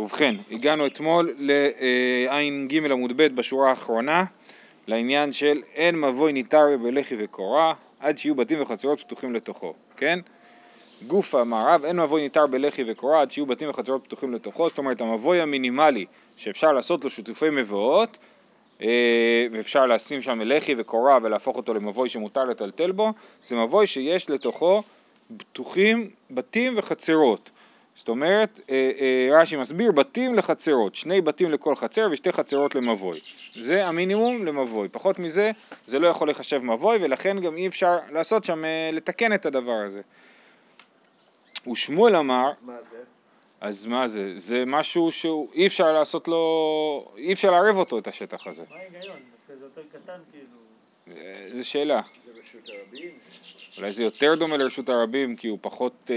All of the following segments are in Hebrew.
ובכן, הגענו אתמול לע"ג עמוד ב' בשורה האחרונה, לעניין של אין מבוי ניתר בלחי וקורה, עד שיהיו בתים וחצרות פתוחים לתוכו, כן? גוף המערב, אין מבוי ניתר בלחי וקורה עד שיהיו בתים וחצרות פתוחים לתוכו, זאת אומרת המבוי המינימלי שאפשר לעשות לו שיתופי מבואות, אה, ואפשר לשים שם לחי וקורה ולהפוך אותו למבוי שמותר לטלטל בו, זה מבוי שיש לתוכו פתוחים בתים וחצרות. זאת אומרת, אה, אה, רש"י מסביר בתים לחצרות, שני בתים לכל חצר ושתי חצרות למבוי. זה המינימום למבוי, פחות מזה זה לא יכול לחשב מבוי ולכן גם אי אפשר לעשות שם, אה, לתקן את הדבר הזה. ושמואל אמר, מה זה? אז מה זה? זה משהו שאי אפשר לעשות לו, אי אפשר לערב אותו את השטח הזה. מה ההיגיון? זה יותר קטן כאילו. זו שאלה. זה רשות הרבים? אולי זה יותר דומה לרשות הרבים כי הוא פחות, אה,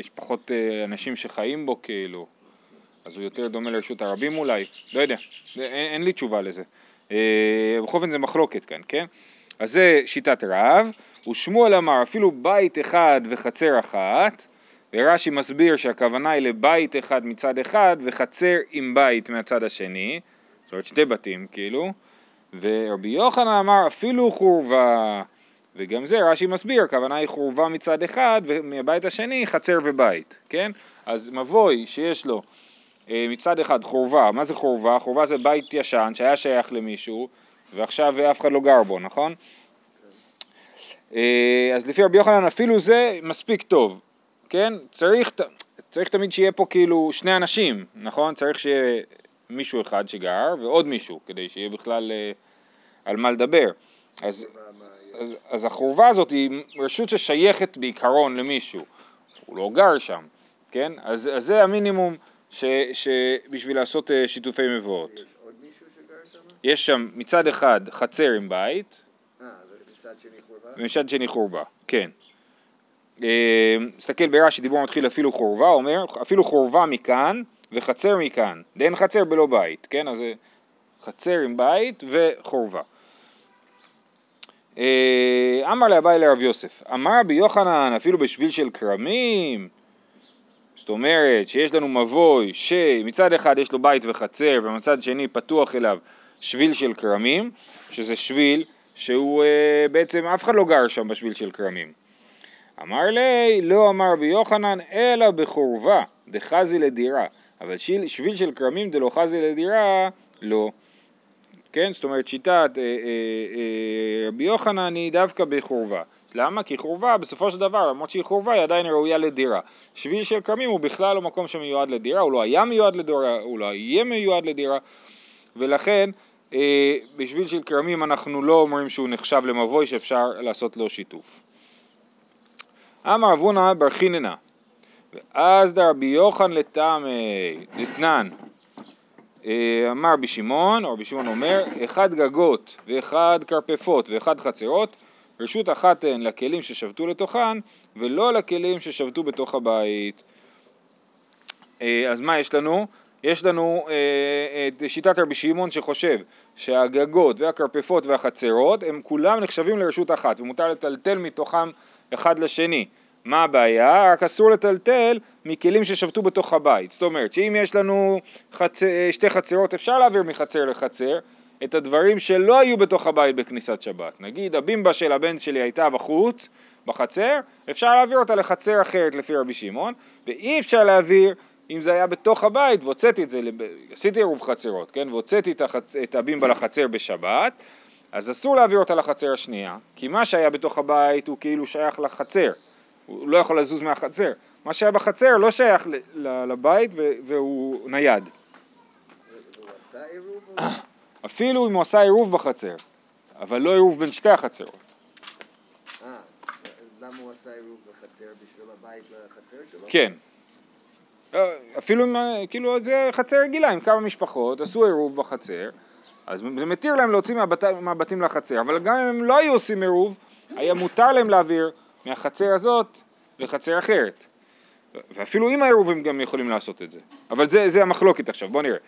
יש פחות אה, אנשים שחיים בו כאילו, אז הוא יותר דומה לרשות הרבים אולי, לא יודע, אין, אין לי תשובה לזה. אה, בכל אופן זה מחלוקת כאן, כן? אז זה שיטת רב, ושמואל אמר אפילו בית אחד וחצר אחת, ורש"י מסביר שהכוונה היא לבית אחד מצד אחד וחצר עם בית מהצד השני, זאת אומרת שתי בתים כאילו, ורבי יוחנן אמר אפילו חורבה, וגם זה רש"י מסביר, הכוונה היא חורבה מצד אחד ומהבית השני חצר ובית, כן? אז מבוי שיש לו אה, מצד אחד חורבה, מה זה חורבה? חורבה זה בית ישן שהיה שייך למישהו ועכשיו אף אחד לא גר בו, נכון? אה, אז לפי רבי יוחנן אפילו זה מספיק טוב, כן? צריך, צריך תמיד שיהיה פה כאילו שני אנשים, נכון? צריך שיהיה מישהו אחד שגר ועוד מישהו כדי שיהיה בכלל אה, על מה לדבר. אז? אז, אז החורבה הזאת היא רשות ששייכת בעיקרון למישהו, הוא לא גר שם, כן? אז, אז זה המינימום ש, שבשביל לעשות אה, שיתופי מבואות. יש עוד מישהו שגר שם? יש שם מצד אחד חצר עם בית, אה, ומצד שני חורבה? ומצד שני חורבה, כן. אה, תסתכל ברש"י, דיבור מתחיל אפילו חורבה, אומר אפילו חורבה מכאן וחצר מכאן, דאין חצר בלא בית, כן? אז זה חצר עם בית וחורבה. אה, אמר לאביי לרב יוסף, אמר רבי יוחנן אפילו בשביל של כרמים, זאת אומרת שיש לנו מבוי שמצד אחד יש לו בית וחצר ומצד שני פתוח אליו שביל של כרמים, שזה שביל שהוא אה, בעצם אף אחד לא גר שם בשביל של כרמים. אמר לי, לא אמר רבי יוחנן, אלא בחורבה, דחזי לדירה, אבל שביל של כרמים דלא חזי לדירה, לא. כן, זאת אומרת שיטת אה, אה, אה, רבי יוחנן היא דווקא בחורבה. למה? כי חורבה בסופו של דבר, למרות שהיא חורבה, היא עדיין ראויה לדירה. שביל של כרמים הוא בכלל לא מקום שמיועד לדירה, הוא לא היה מיועד לדירה, הוא לא יהיה מיועד לדירה, ולכן אה, בשביל של כרמים אנחנו לא אומרים שהוא נחשב למבוי שאפשר לעשות לו שיתוף. אמר אבונה בר חיננה, ואז דרבי יוחנן לטעמי, לתנן, אה, אמר רבי שמעון, או רבי שמעון אומר, אחד גגות ואחד כרפפות ואחד חצרות, רשות אחת הן לכלים ששבתו לתוכן, ולא לכלים ששבתו בתוך הבית. אה, אז מה יש לנו? יש לנו אה, את שיטת רבי שמעון שחושב שהגגות והכרפפות והחצרות הם כולם נחשבים לרשות אחת ומותר לטלטל מתוכם אחד לשני. מה הבעיה? רק אסור לטלטל מכלים ששבתו בתוך הבית. זאת אומרת שאם יש לנו חצ... שתי חצרות אפשר להעביר מחצר לחצר את הדברים שלא היו בתוך הבית בכניסת שבת. נגיד הבימבה של הבן שלי הייתה בחוץ, בחצר, אפשר להעביר אותה לחצר אחרת לפי רבי שמעון, ואי אפשר להעביר אם זה היה בתוך הבית והוצאתי את זה. עשיתי עירוב חצרות, כן, והוצאתי את, החצ... את הבימבה לחצר בשבת, אז אסור להעביר אותה לחצר השנייה, כי מה שהיה בתוך הבית הוא כאילו שייך לחצר, הוא לא יכול לזוז מהחצר. מה שהיה בחצר לא שייך לבית והוא נייד. אפילו אם הוא עשה עירוב בחצר, אבל לא עירוב בין שתי החצרות. אה, למה הוא עשה עירוב בחצר? בשביל הבית לחצר שלו? כן. אה, אפילו אם, אה, כאילו, זה חצר רגילה עם כמה משפחות, עשו עירוב בחצר, אז זה מתיר להם להוציא מהבת... מהבתים לחצר, אבל גם אם הם לא היו עושים עירוב, היה מותר להם להעביר מהחצר הזאת לחצר אחרת. ואפילו עם העירוב הם גם יכולים לעשות את זה. אבל זה, זה המחלוקת עכשיו, בואו נראה.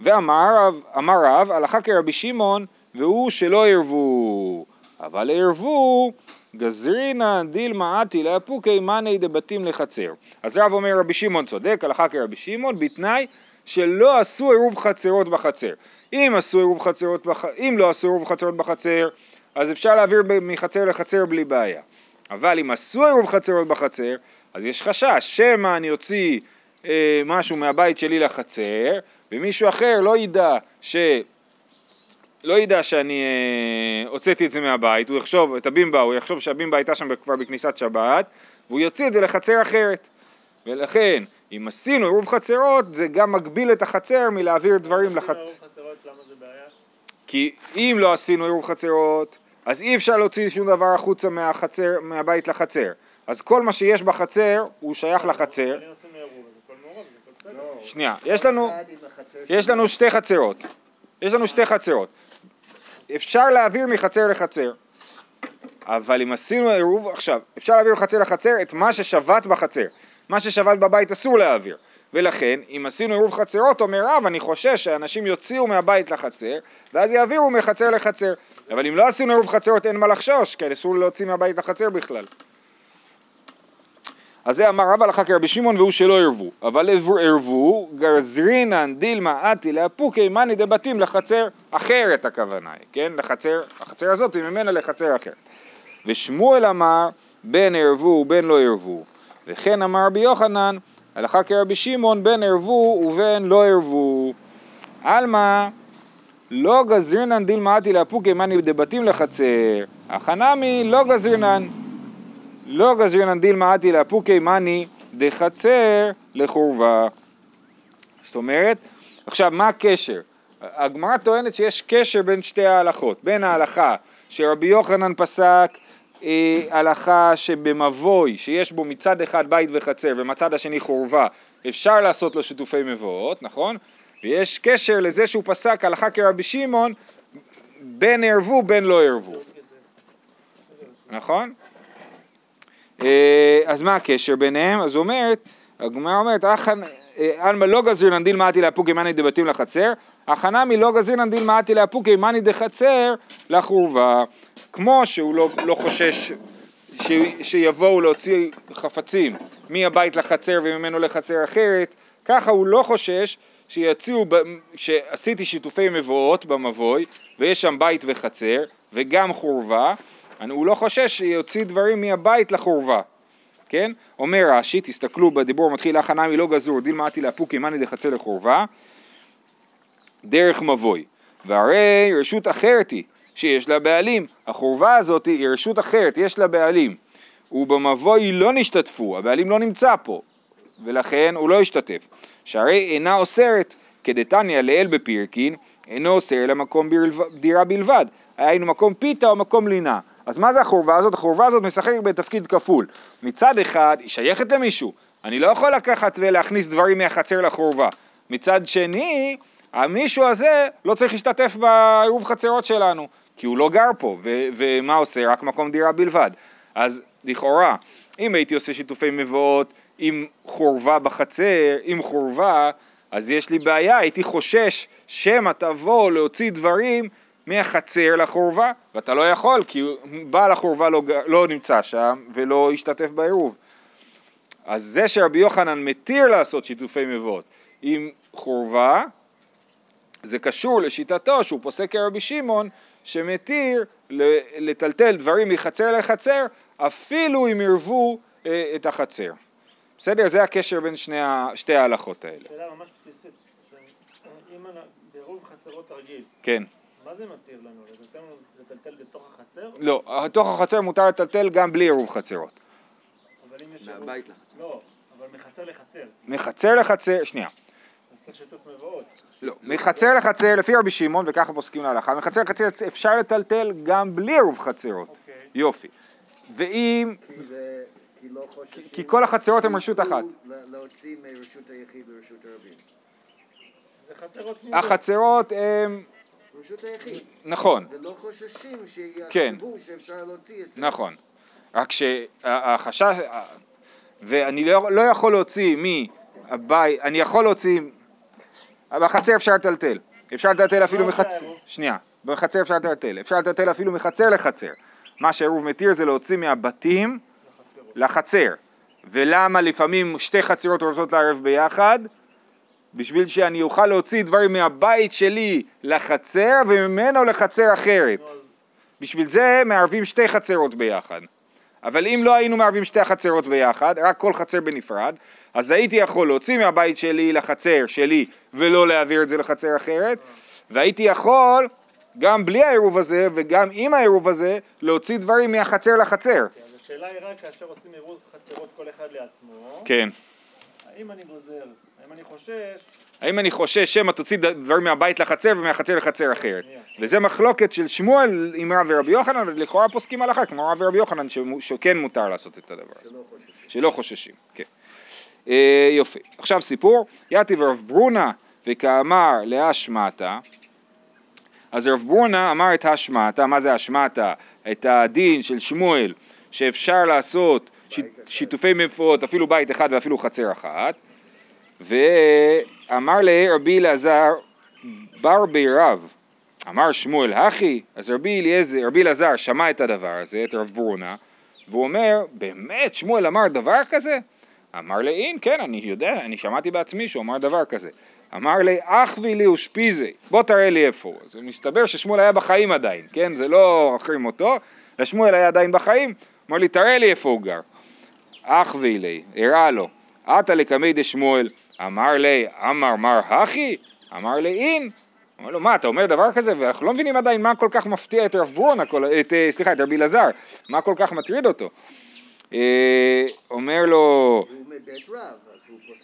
ואמר רב, הלכה כרבי שמעון, והוא שלא ערבו, אבל ערבו גזרינא דילמא עתי לאפוקי מאני דבתים לחצר. אז רב אומר רבי שמעון צודק, הלכה כרבי שמעון, בתנאי שלא עשו עירוב חצרות בחצר. אם עשו עירוב חצרות, בח... אם לא עשו עירוב חצרות בחצר, אז אפשר להעביר מחצר לחצר בלי בעיה. אבל אם עשו עירוב חצרות בחצר, אז יש חשש, שמא אני אוציא אה, משהו מהבית שלי לחצר, ומישהו אחר לא ידע ש... לא ידע שאני אה, הוצאתי את זה מהבית, הוא יחשוב, את הבימבה, הוא יחשוב שהבימבה הייתה שם כבר בכניסת שבת, והוא יוציא את זה לחצר אחרת. ולכן, אם עשינו עירוב חצרות, זה גם מגביל את החצר מלהעביר דברים לחצר. כי אם לא עשינו עירוב חצרות, אז אי אפשר להוציא שום דבר החוצה מהחצר, מהבית לחצר. אז כל מה שיש בחצר, הוא שייך לחצר. לא. שנייה, יש לנו, יש. לנו שתי חצרות. יש לנו שתי חצרות. אפשר להעביר מחצר לחצר. אבל אם עשינו עירוב, עכשיו, אפשר להעביר מחצר לחצר את מה ששבת בחצר. מה ששבת בבית אסור להעביר. ולכן, אם עשינו עירוב חצרות, אומר רב, אני חושש שאנשים יוציאו מהבית לחצר, ואז יעבירו מחצר לחצר. אבל אם לא עשינו עירוב חצרות, אין מה לחשוש, כי אסור להוציא מהבית לחצר בכלל. אז זה אמר רב הלכה כרבי שמעון והוא שלא ערבו, אבל ערבו גזרינן דילמה אתי לאפוקי מאני דבתים לחצר אחרת הכוונה היא, כן? לחצר, החצר הזאת היא ממנה לחצר אחרת. ושמואל אמר בין ערבו ובין לא ערבו, וכן אמר רבי יוחנן הלכה כרבי שמעון בין ערבו ובין לא ערבו. עלמא לא גזרינן אתי לאפוקי מאני דבתים לחצר, החנמי לא גזרינן לא גזרינן אתי לאפוקי מאני דחצר לחורבה. זאת אומרת, עכשיו מה הקשר? הגמרא טוענת שיש קשר בין שתי ההלכות, בין ההלכה שרבי יוחנן פסק אה, הלכה שבמבוי שיש בו מצד אחד בית וחצר ומצד השני חורבה אפשר לעשות לו שיתופי מבואות, נכון? ויש קשר לזה שהוא פסק הלכה כרבי שמעון בין ערבו בין לא ערבו, נכון? אה, אז מה הקשר ביניהם? אז אומרת, הגמרא אומרת, "אחן- אה, עלמא לא גזרינן דילמה אתי לאפוקי מאני דבתים לחצר, הכנמי לא גזרינן דילמה אתי לאפוקי מאני דחצר לחורבה. כמו שהוא לא, לא חושש ש, שיבואו להוציא חפצים מהבית לחצר וממנו לחצר אחרת, ככה הוא לא חושש שיציעו, שעשיתי שיתופי מבואות במבוי ויש שם בית וחצר וגם חורבה, הוא לא חושש שיוציא דברים מהבית לחורבה, כן? אומר רש"י, תסתכלו בדיבור המתחיל, הכנמי לא גזור, דילמה אתי לאפוקי מאני דחצר לחורבה, דרך מבוי. והרי רשות אחרת היא, שיש לה בעלים. החורבה הזאת היא רשות אחרת, יש לה בעלים. ובמבוי לא נשתתפו, הבעלים לא נמצא פה, ולכן הוא לא ישתתף. שהרי אינה אוסרת, כדתניא לאל בפירקין, אינו אוסר אלא מקום דירה בלבד, היינו מקום פיתה או מקום לינה. אז מה זה החורבה הזאת? החורבה הזאת משחקת בתפקיד כפול. מצד אחד, היא שייכת למישהו, אני לא יכול לקחת ולהכניס דברים מהחצר לחורבה. מצד שני, המישהו הזה לא צריך להשתתף בעירוב חצרות שלנו, כי הוא לא גר פה, ו- ומה עושה? רק מקום דירה בלבד. אז לכאורה, אם הייתי עושה שיתופי מבואות עם חורבה בחצר, עם חורבה, אז יש לי בעיה, הייתי חושש שמא תבוא להוציא דברים מהחצר לחורבה, ואתה לא יכול, כי בעל החורבה לא, לא נמצא שם ולא השתתף בעירוב. אז זה שרבי יוחנן מתיר לעשות שיתופי מבואות עם חורבה, זה קשור לשיטתו שהוא פוסק כרבי שמעון שמתיר לטלטל דברים מחצר לחצר אפילו אם ירבו אה, את החצר. בסדר? זה הקשר בין שני ה- שתי ההלכות האלה. שאלה ממש בסיסית. אם אני- בעירוב חצרות רגיל, כן. מה זה מתיר לנו? לטלטל- בתוך החצר? לא, בתוך החצר מותר לטלטל גם בלי עירוב חצרות. אבל אם יש עירוב... מהבית לחצר. לא, אבל מחצר לחצר. מחצר לחצר, שנייה. אז צריך שיתוף מבואות. לא, מחצר לחצר, לפי רבי שמעון, וככה פוסקים להלכה, מחצר לחצר אפשר לטלטל גם בלי עירוב חצרות. אוקיי. יופי. ואם, כי לא חוששים... כי כל החצרות הן רשות אחת. להוציא מרשות היחיד לרשות הרבים. זה חצרות צמודות. החצרות הם, רשות היחיד. נכון, ולא חוששים כן. שיחשבו שאפשר להוציא את זה. נכון. רק שהחשש, ואני לא, לא יכול להוציא מהבית, אני יכול להוציא, בחצר אפשר לטלטל. אפשר לטלטל אפילו מה מחצר? שנייה, בחצר אפשר לטלטל. אפשר לטלטל אפילו מחצר לחצר. מה שעירוב מתיר זה להוציא מהבתים. לחצר. ולמה לפעמים שתי חצרות רוצות לערב ביחד? בשביל שאני אוכל להוציא דברים מהבית שלי לחצר וממנו לחצר אחרת. בשביל זה מערבים שתי חצרות ביחד. אבל אם לא היינו מערבים שתי החצרות ביחד, רק כל חצר בנפרד, אז הייתי יכול להוציא מהבית שלי לחצר שלי ולא להעביר את זה לחצר אחרת, והייתי יכול גם בלי העירוב הזה וגם עם העירוב הזה להוציא דברים מהחצר לחצר. השאלה היא רק כאשר עושים עירוב חצרות כל אחד לעצמו, כן. האם אני גוזר, האם אני חושש, האם אני חושש שמא תוציא דברים מהבית לחצר ומהחצר לחצר אחרת? וזה מחלוקת של שמואל עם רב ורבי יוחנן, ולכאורה פוסקים הלכה כמו רב ורבי יוחנן שכן מותר לעשות את הדבר הזה. שלא חוששים. שלא חוששים, כן. אה, יופי. עכשיו סיפור, יתיב רב ברונה וכאמר להשמטה, אז רב ברונה אמר את השמטה, מה זה השמטה? את הדין של שמואל, שאפשר לעשות. שיתופי מפות, אפילו בית אחד ואפילו חצר אחת, ואמר לה רבי אלעזר בר בי רב, אמר שמואל הכי, אז רבי אליעזר, רבי אלעזר שמע את הדבר הזה, את רב ברונה, והוא אומר, באמת שמואל אמר דבר כזה? אמר לי, אין, כן, אני יודע, אני שמעתי בעצמי שהוא אמר דבר כזה. אמר לי, אחווי לי ושפיזי, בוא תראה לי איפה הוא. אז מסתבר ששמואל היה בחיים עדיין, כן? זה לא אחרים אותו, לשמואל היה עדיין בחיים, אמר לי, תראה לי איפה הוא גר. אחווי לי, הראה לו, עתה לקמי דשמואל, אמר לי, אמר מר הכי? אמר לי, אין. אמר לו, מה, אתה אומר דבר כזה? ואנחנו לא מבינים עדיין מה כל כך מפתיע את רב כל- את, אה, סליחה, את רבי אלעזר, מה כל כך מטריד אותו. אה, אומר לו.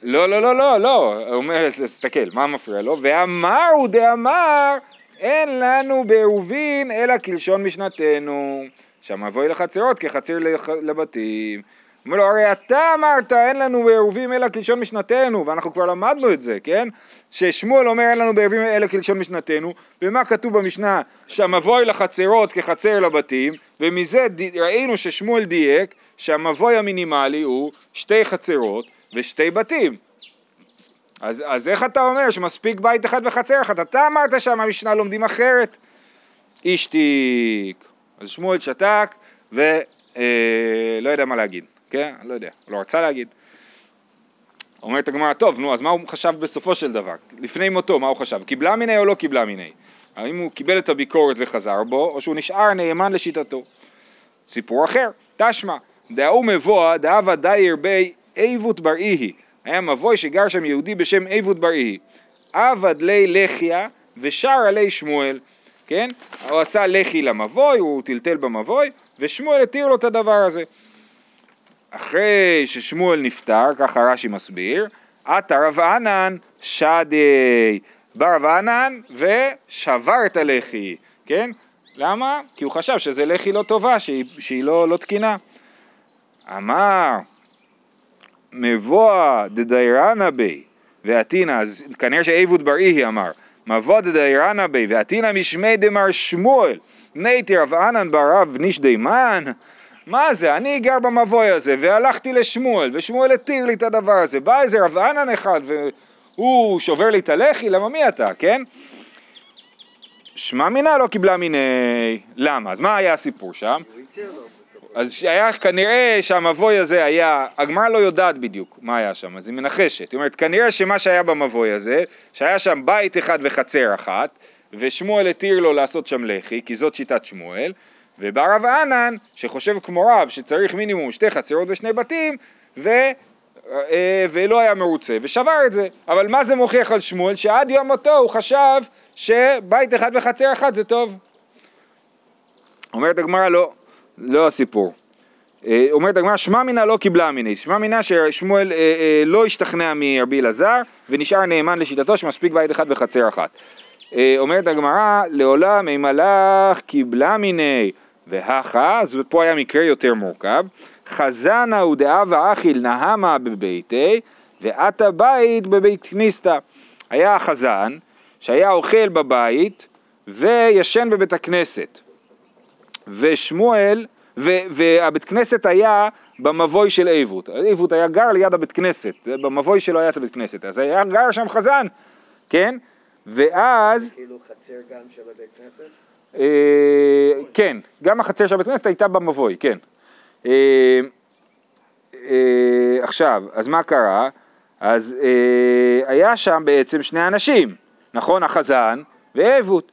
לא, לא, לא, לא, לא, אומר, תסתכל, מה מפריע לו? ואמר הוא דאמר, אין לנו בעירובין אלא כלשון משנתנו. שהמבוי לחצרות כחצר לח- לבתים. אומר לו, הרי אתה אמרת, אין לנו בעירובים אלא כלשון משנתנו, ואנחנו כבר למדנו את זה, כן? ששמואל אומר אין לנו בעירובים אלא כלשון משנתנו, ומה כתוב במשנה? שהמבוי לחצרות כחצר לבתים, ומזה ראינו ששמואל דייק שהמבוי המינימלי הוא שתי חצרות ושתי בתים. אז, אז איך אתה אומר שמספיק בית אחד וחצר אחת? אתה אמרת שהמשנה לומדים אחרת. השתיק. אז שמואל שתק ולא אה, לא יודע מה להגיד, כן? לא יודע, לא רצה להגיד. אומרת הגמרא, טוב, נו, אז מה הוא חשב בסופו של דבר? לפני מותו, מה הוא חשב? קיבלה מיני או לא קיבלה מיני? האם הוא קיבל את הביקורת וחזר בו, או שהוא נשאר נאמן לשיטתו? סיפור אחר, תשמע, דאו מבוא, דאבה דייר בי איבות בראי, היה מבוי שגר שם יהודי בשם איבות בראי, עבד לי לחיה ושר עלי שמואל, כן? הוא עשה לחי למבוי, הוא טלטל במבוי, ושמואל התיר לו את הדבר הזה. אחרי ששמואל נפטר, ככה רש"י מסביר, עתה רב ענן שדי, בא רב ענן ושבר את הלחי, כן? למה? כי הוא חשב שזה לחי לא טובה, שהיא, שהיא לא, לא תקינה. אמר, מבוא דדיירנה בי ועתינה, אז כנראה שעבוד בראי אמר, מבוא דדיירנה בי ועתינה משמי דמר שמואל, נייתי רב ענן ברב ניש דימן, מה זה, אני גר במבוי הזה והלכתי לשמואל, ושמואל התיר לי את הדבר הזה, בא איזה רב ענן אחד והוא שובר לי את הלחי, למה מי אתה, כן? שמע מינה לא קיבלה מיני, למה? אז מה היה הסיפור שם? הוא התיר לו בסופו של אז היה כנראה שהמבוי הזה היה, הגמרא לא יודעת בדיוק מה היה שם, אז היא מנחשת. היא אומרת, כנראה שמה שהיה במבוי הזה, שהיה שם בית אחד וחצר אחת, ושמואל התיר לו לעשות שם לחי, כי זאת שיטת שמואל, ובא רב ענן, שחושב כמו רב, שצריך מינימום שתי חצרות ושני בתים, ו... אה, ולא היה מרוצה, ושבר את זה. אבל מה זה מוכיח על שמואל? שעד יום מותו הוא חשב שבית אחד וחצר אחת זה טוב. אומרת הגמרא לא, לא הסיפור. אה, אומרת הגמרא, שמע מינה לא קיבלה מיני, שמע מינה ששמואל אה, אה, לא השתכנע מרבי אלעזר ונשאר נאמן לשיטתו שמספיק בית אחד וחצר אחת. אה, אומרת הגמרא, לעולם אם מלאך קיבלה מיני והכה, אז פה היה מקרה יותר מורכב, חזנה הוא דאבה נהמה בביתי ועתה בית בבית כניסתא. היה החזן שהיה אוכל בבית וישן בבית הכנסת. ושמואל, ו, והבית כנסת היה במבוי של עיוות. עיוות היה גר ליד הבית כנסת, במבוי שלו היה את הבית כנסת, אז היה גר שם חזן, כן? ואז, כאילו חצר גם של הבית כנסת? אה, כן, גם החצר של הבית כנסת הייתה במבוי, כן. אה, אה, עכשיו, אז מה קרה? אז אה, היה שם בעצם שני אנשים, נכון? החזן ואיבות.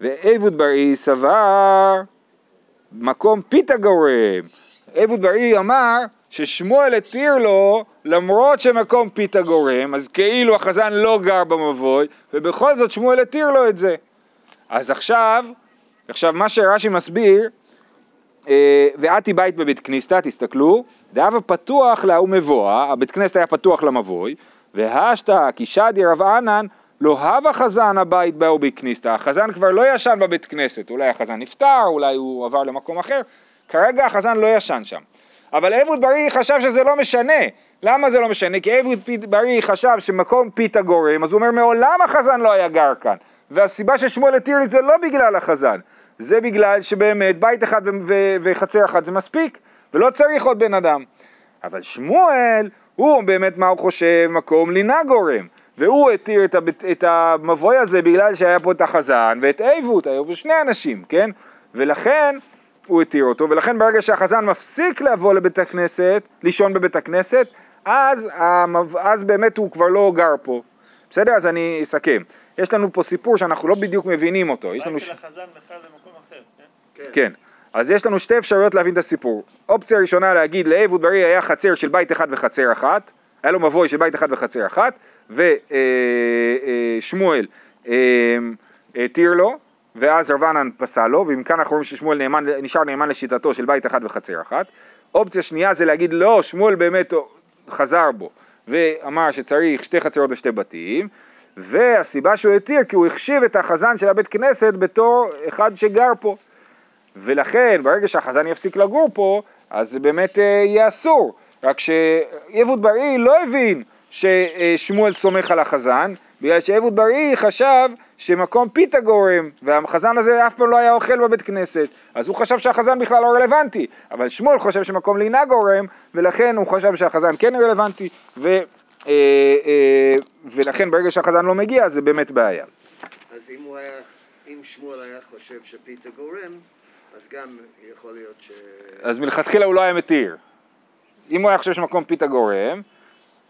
ואיבות בראי סבר מקום פיתה גורם. איבות בראי אמר ששמואל התיר לו למרות שמקום פיתה גורם, אז כאילו החזן לא גר במבוי, ובכל זאת שמואל התיר לו את זה. אז עכשיו, עכשיו מה שרש"י מסביר, אה, ואתי בית בבית כניסתא, תסתכלו, דאבה פתוח להוא מבואה, הבית כנסת היה פתוח למבוי, והשתא כי שדי רב ענן לא הווה חזן הבית באו בכניסתא, החזן כבר לא ישן בבית כנסת, אולי החזן נפטר, אולי הוא עבר למקום אחר, כרגע החזן לא ישן שם. אבל אבוד בריא חשב שזה לא משנה. למה זה לא משנה? כי אבוד בריא חשב שמקום פיתה גורם, אז הוא אומר מעולם החזן לא היה גר כאן. והסיבה ששמואל התיר לי זה לא בגלל החזן, זה בגלל שבאמת בית אחד וחצר אחת זה מספיק, ולא צריך עוד בן אדם. אבל שמואל, הוא באמת מה הוא חושב? מקום לינה גורם. והוא התיר את, הבת, את המבוי הזה בגלל שהיה פה את החזן ואת איבות, היו פה שני אנשים, כן? ולכן הוא התיר אותו, ולכן ברגע שהחזן מפסיק לבוא לבית הכנסת, לישון בבית הכנסת, אז, אז באמת הוא כבר לא גר פה. בסדר? אז אני אסכם. יש לנו פה סיפור שאנחנו לא בדיוק מבינים אותו. יש לנו... של החזן בכלל במקום אחר, כן? כן. כן. אז יש לנו שתי אפשרויות להבין את הסיפור. אופציה ראשונה להגיד לאהוד ברי היה חצר של בית אחד וחצר אחת, היה לו מבוי של בית אחד וחצר אחת, ושמואל אה, התיר לו, ואז רבנן פסל לו, ומכאן אנחנו רואים ששמואל נאמן, נשאר נאמן לשיטתו של בית אחד וחצר אחת. אופציה שנייה זה להגיד לא, שמואל באמת חזר בו, ואמר שצריך שתי חצרות ושתי בתים, והסיבה שהוא התיר כי הוא החשיב את החזן של הבית כנסת בתור אחד שגר פה. ולכן ברגע שהחזן יפסיק לגור פה, אז זה באמת אה, יהיה אסור. רק שיבוד בראי לא הבין ששמואל סומך על החזן, בגלל שיבוד בראי חשב שמקום פיתה גורם, והחזן הזה אף פעם לא היה אוכל בבית כנסת, אז הוא חשב שהחזן בכלל לא רלוונטי, אבל שמואל חושב שמקום לינה גורם, ולכן הוא חשב שהחזן כן רלוונטי, ו, אה, אה, ולכן ברגע שהחזן לא מגיע זה באמת בעיה. אז אם, היה, אם שמואל היה חושב שפיתה גורם, אז גם יכול להיות ש... אז מלכתחילה הוא לא היה מתיר. אם הוא היה חושב שמקום פיתה גורם,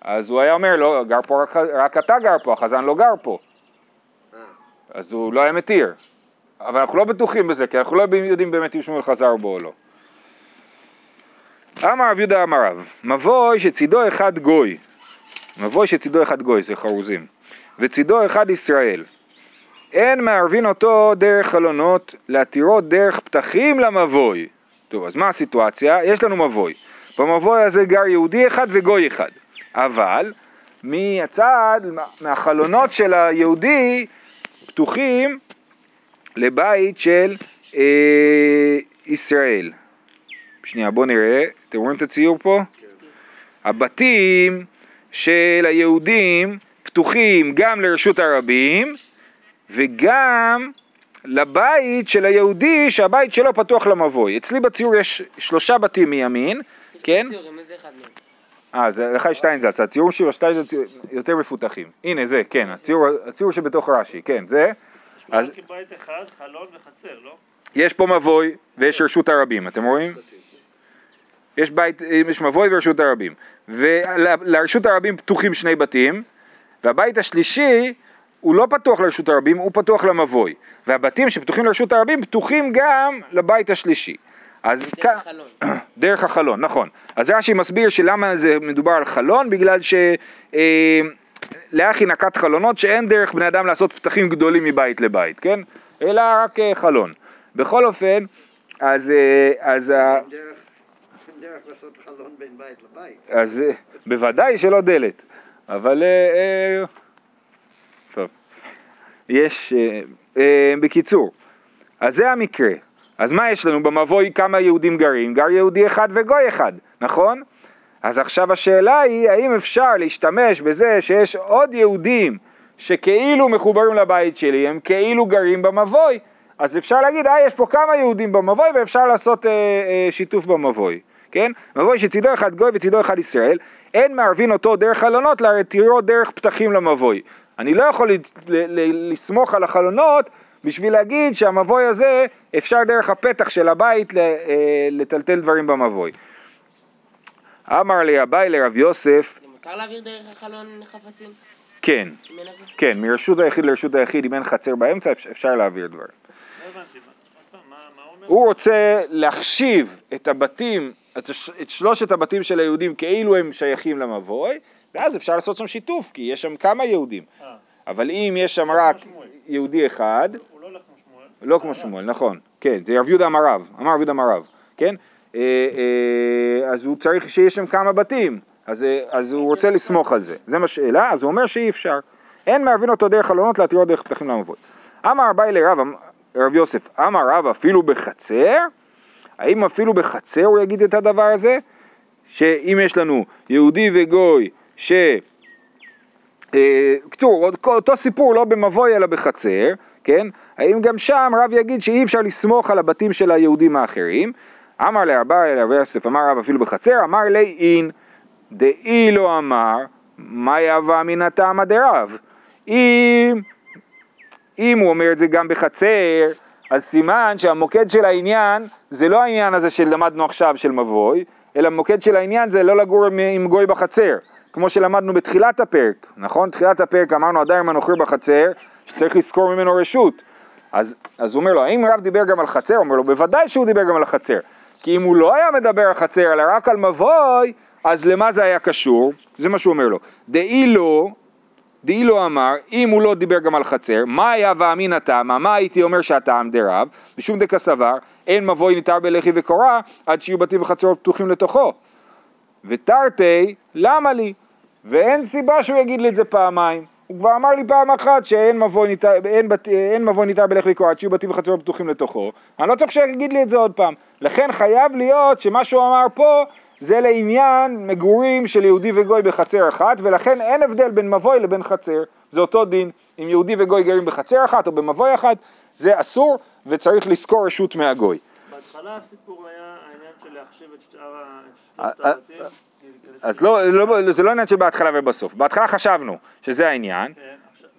אז הוא היה אומר, לא, גר פה רק, רק אתה גר פה, החזן לא גר פה. אה, אז הוא לא היה מתיר. אבל אנחנו לא בטוחים בזה, כי אנחנו לא יודעים באמת אם שמואל חזר בו או לא. אמר רב יהודה אמר רב, מבוי שצידו אחד גוי, מבוי שצידו אחד גוי, זה חרוזים, וצידו אחד ישראל. אין מערבין אותו דרך חלונות, להתירו דרך פתחים למבוי. טוב, אז מה הסיטואציה? יש לנו מבוי. במבוי הזה גר יהודי אחד וגוי אחד. אבל מהצד, מהחלונות של היהודי, פתוחים לבית של אה, ישראל. שנייה, בואו נראה, אתם רואים את הציור פה? כן. הבתים של היהודים פתוחים גם לרשות הרבים וגם לבית של היהודי שהבית שלו פתוח למבוי. אצלי בציור יש שלושה בתים מימין, כן? ציורים, אה, זה לך יש שטיינזלץ, הציורים שלו שטיינזלץ יותר מפותחים. הנה זה, כן, הציור, הציור שבתוך רש"י, כן, זה. אז יש בית אחד, חלון וחצר, לא? יש פה מבוי ויש רשות הרבים, אתם רואים? יש בית, יש מבוי ורשות הרבים. ולרשות הרבים פתוחים שני בתים, והבית השלישי הוא לא פתוח לרשות הרבים, הוא פתוח למבוי. והבתים שפתוחים לרשות הרבים פתוחים גם לבית השלישי. אז דרך כאן- חלון. דרך החלון, נכון. אז רש"י מסביר שלמה זה מדובר על חלון, בגלל ש... אה, לאחי נקת חלונות שאין דרך בני אדם לעשות פתחים גדולים מבית לבית, כן? אלא רק אה, חלון. בכל אופן, אז, אה, אז, אין דרך, אין דרך לעשות חלון בין בית לבית. אז אה, בוודאי שלא דלת, אבל אה, אה, טוב, יש, אה, אה, בקיצור, אז זה המקרה, אז מה יש לנו במבוי כמה יהודים גרים? גר יהודי אחד וגוי אחד, נכון? אז עכשיו השאלה היא האם אפשר להשתמש בזה שיש עוד יהודים שכאילו מחוברים לבית שלי, הם כאילו גרים במבוי, אז אפשר להגיד, אה, יש פה כמה יהודים במבוי ואפשר לעשות אה, אה, שיתוף במבוי, כן? מבוי שצידו אחד גוי וצידו אחד ישראל, אין מערבין אותו דרך חלונות, להתירו דרך פתחים למבוי. אני לא יכול לסמוך על החלונות בשביל להגיד שהמבוי הזה אפשר דרך הפתח של הבית אה, לטלטל דברים במבוי. אמר לי אביי לרב יוסף, זה מותר להעביר דרך החלון חפצים? כן? כן, מרשות היחיד לרשות היחיד, אם אין חצר באמצע, אפ- אפשר להעביר דברים. לא הוא רוצה להחשיב את הבתים, את, את שלושת הבתים של היהודים כאילו הם שייכים למבוי, ואז אפשר לעשות שם שיתוף, כי יש שם כמה יהודים. אה, אבל אם יש שם רק. יהודי אחד, הוא לא כמו שמואל. נכון, כן, זה רב יהודה אמר אמר רב יהודה אמר כן? אה, אה, אז הוא צריך שיש שם כמה בתים, אז, אה, אז הוא רוצה לסמוך על זה, זה מה שאלה, אז הוא אומר שאי אפשר. אין מערבין אותו דרך חלונות להתירו דרך פתחים למבוי. אמר אביי לרב, אמ- רב יוסף, אמר רב אפילו בחצר? האם אפילו בחצר הוא יגיד את הדבר הזה? שאם יש לנו יהודי וגוי ש... עוד- אותו סיפור לא במבוי אלא בחצר, כן? האם גם שם רב יגיד שאי אפשר לסמוך על הבתים של היהודים האחרים? אמר לאביי לרב יוסף, אמר רב אפילו בחצר, אמר לי אין, דאי לא אמר, מה יהווה מן הטעמא דרב? אם, אם הוא אומר את זה גם בחצר, אז סימן שהמוקד של העניין זה לא העניין הזה שלמדנו עכשיו של מבוי, אלא המוקד של העניין זה לא לגור עם- גוי בחצר, כמו שלמדנו בתחילת הפרק, נכון? תחילת הפרק אמרנו הדייר הנוכר בחצר, שצריך לזכור ממנו רשות. אז, אז הוא אומר לו, האם רב דיבר גם על חצר? הוא אומר לו, בוודאי שהוא דיבר גם על החצר. כי אם הוא לא היה מדבר על חצר, אלא רק על מבוי, אז למה זה היה קשור? זה מה שהוא אומר לו. דאי לא, דאי לא אמר, אם הוא לא דיבר גם על חצר, מה היה ואמינא תמא, מה הייתי אומר שהטעם דרב, משום דקה סבר, אין מבוי ניתר בלחי וקורה, עד שיהיו בתים וחצרות פתוחים לתוכו. ותרתי, למה לי? ואין סיבה שהוא יגיד לי את זה פעמיים. הוא כבר אמר לי פעם אחת שאין מבוי ניתר בלך עד שיהיו בתים וחצרות פתוחים לתוכו. אני לא צריך שיגיד לי את זה עוד פעם. לכן חייב להיות שמה שהוא אמר פה זה לעניין מגורים של יהודי וגוי בחצר אחת, ולכן אין הבדל בין מבוי לבין חצר. זה אותו דין. אם יהודי וגוי גרים בחצר אחת או במבוי אחת, זה אסור וצריך לזכור רשות מהגוי. בהתחלה הסיפור היה העניין של להחשיב את שאר ה- הבתים. אז לא, לא, זה לא עניין של בהתחלה ובסוף. בהתחלה חשבנו שזה העניין, כן,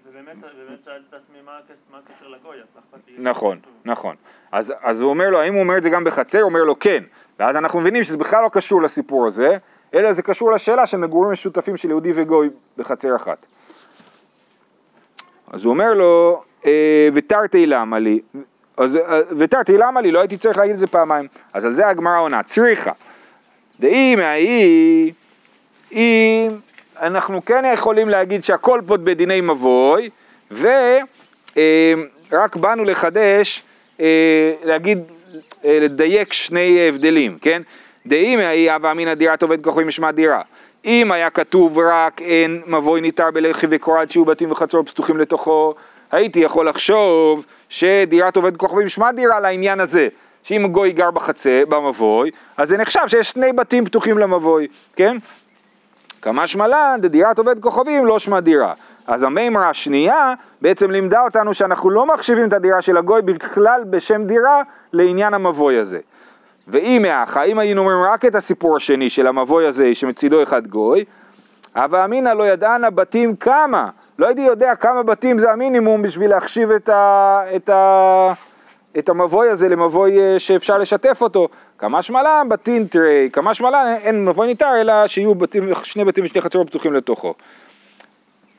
ובאמת באמת שאלתי את עצמי מה הקשר- לגוי, אז לא אכפת לי. נכון, נכון. אז, אז הוא אומר לו, האם הוא אומר את זה גם בחצר? הוא אומר לו כן. ואז אנחנו מבינים שזה בכלל לא קשור לסיפור הזה, אלא זה קשור לשאלה של מגורים משותפים של יהודי וגוי בחצר אחת. אז הוא אומר לו, אה, ותרתי למה לי, אה, ותרתי למה לי, לא הייתי צריך להגיד את זה פעמיים. אז על זה הגמרא עונה, צריכה. דאי מהאי, אם אנחנו כן יכולים להגיד שהכל פה בדיני מבוי, ורק באנו לחדש, אה, להגיד, אה, לדייק שני הבדלים, כן? דאי מהאי הווה אמינא דירת עובד כוכבים משמע דירה. אם היה כתוב רק אין מבוי ניתר בלחי וקורת שיהיו בתים וחצרות פתוחים לתוכו, הייתי יכול לחשוב שדירת עובד כוכבים משמע דירה לעניין הזה, שאם גוי גר בחצר, במבוי, אז זה נחשב שיש שני בתים פתוחים למבוי, כן? כמשמע לן דדירת עובד כוכבים לא שמע דירה. אז המימרה השנייה בעצם לימדה אותנו שאנחנו לא מחשיבים את הדירה של הגוי בכלל בשם דירה לעניין המבוי הזה. ואם מאחה, אם היינו אומרים רק את הסיפור השני של המבוי הזה שמצידו אחד גוי, הווה אמינא לא ידענה בתים כמה, לא הייתי יודע כמה בתים זה המינימום בשביל להחשיב את, ה, את, ה, את המבוי הזה למבוי אה, שאפשר לשתף אותו. כמה שמלן בתים תראי, כמה שמלן אין מבוי ניתר אלא שיהיו בתים, שני בתים ושני חצרות פתוחים לתוכו.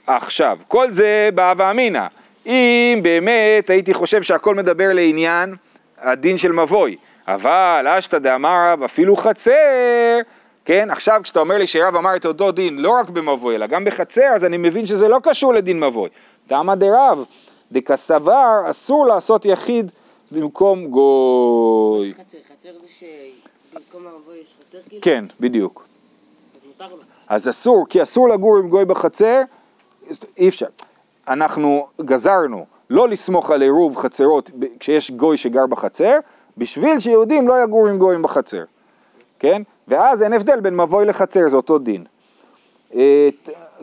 עכשיו, כל זה בהווה אמינא. אם באמת הייתי חושב שהכל מדבר לעניין הדין של מבוי, אבל אשתא דאמר רב אפילו חצר, כן, עכשיו כשאתה אומר לי שרב אמר את אותו דין לא רק במבוי אלא גם בחצר, אז אני מבין שזה לא קשור לדין מבוי. דמא דרב, דקסבר אסור לעשות יחיד במקום גוי. חצר, חצר זה שבמקום המבוי יש חצר כאילו? כן, בדיוק. אז אסור, כי אסור לגור עם גוי בחצר, אי אפשר. אנחנו גזרנו לא לסמוך על עירוב חצרות כשיש גוי שגר בחצר, בשביל שיהודים לא יגורו עם גויים בחצר, כן? ואז אין הבדל בין מבוי לחצר, זה אותו דין. אה,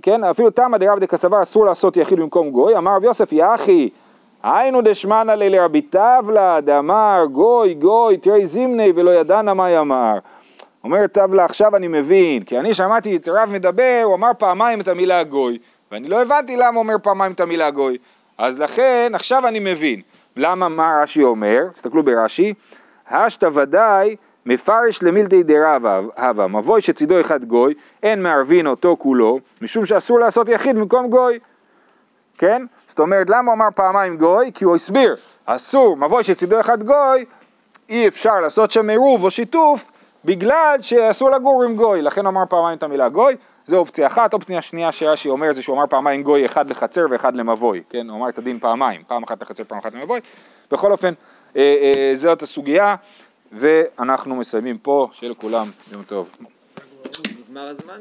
כן, אפילו תמא דרב דקסבר אסור לעשות יחיד במקום גוי, אמר רב יוסף יחי, היינו דשמנא לי לרבי טבלה דאמר גוי גוי תראי זימני ולא ידענה מה יאמר. אומר טבלה עכשיו אני מבין, כי אני שמעתי את רב מדבר, הוא אמר פעמיים את המילה גוי, ואני לא הבנתי למה הוא אומר פעמיים את המילה גוי, אז לכן עכשיו אני מבין. למה, מה רש"י אומר? תסתכלו ברש"י, השתא ודאי מפרש למילתא דרבה הווה, מבוי שצידו אחד גוי, אין מערבין אותו כולו, משום שאסור לעשות יחיד במקום גוי. כן? זאת אומרת, למה הוא אמר פעמיים גוי? כי הוא הסביר, אסור, מבוי שצידו אחד גוי, אי אפשר לעשות שם עירוב או שיתוף, בגלל שאסור לגור עם גוי, לכן הוא אמר פעמיים את המילה גוי, זו אופציה אחת, אופציה שנייה שרש"י אומר זה שהוא אמר פעמיים גוי, אחד לחצר ואחד למבוי, כן? הוא אמר את הדין פעמיים, פעם אחת לחצר, פעם אחת למבוי, בכל אופן, אה, אה, זאת הסוגיה, ואנחנו מסיימים פה, שיהיה לכולם יום טוב. נגמר הזמן?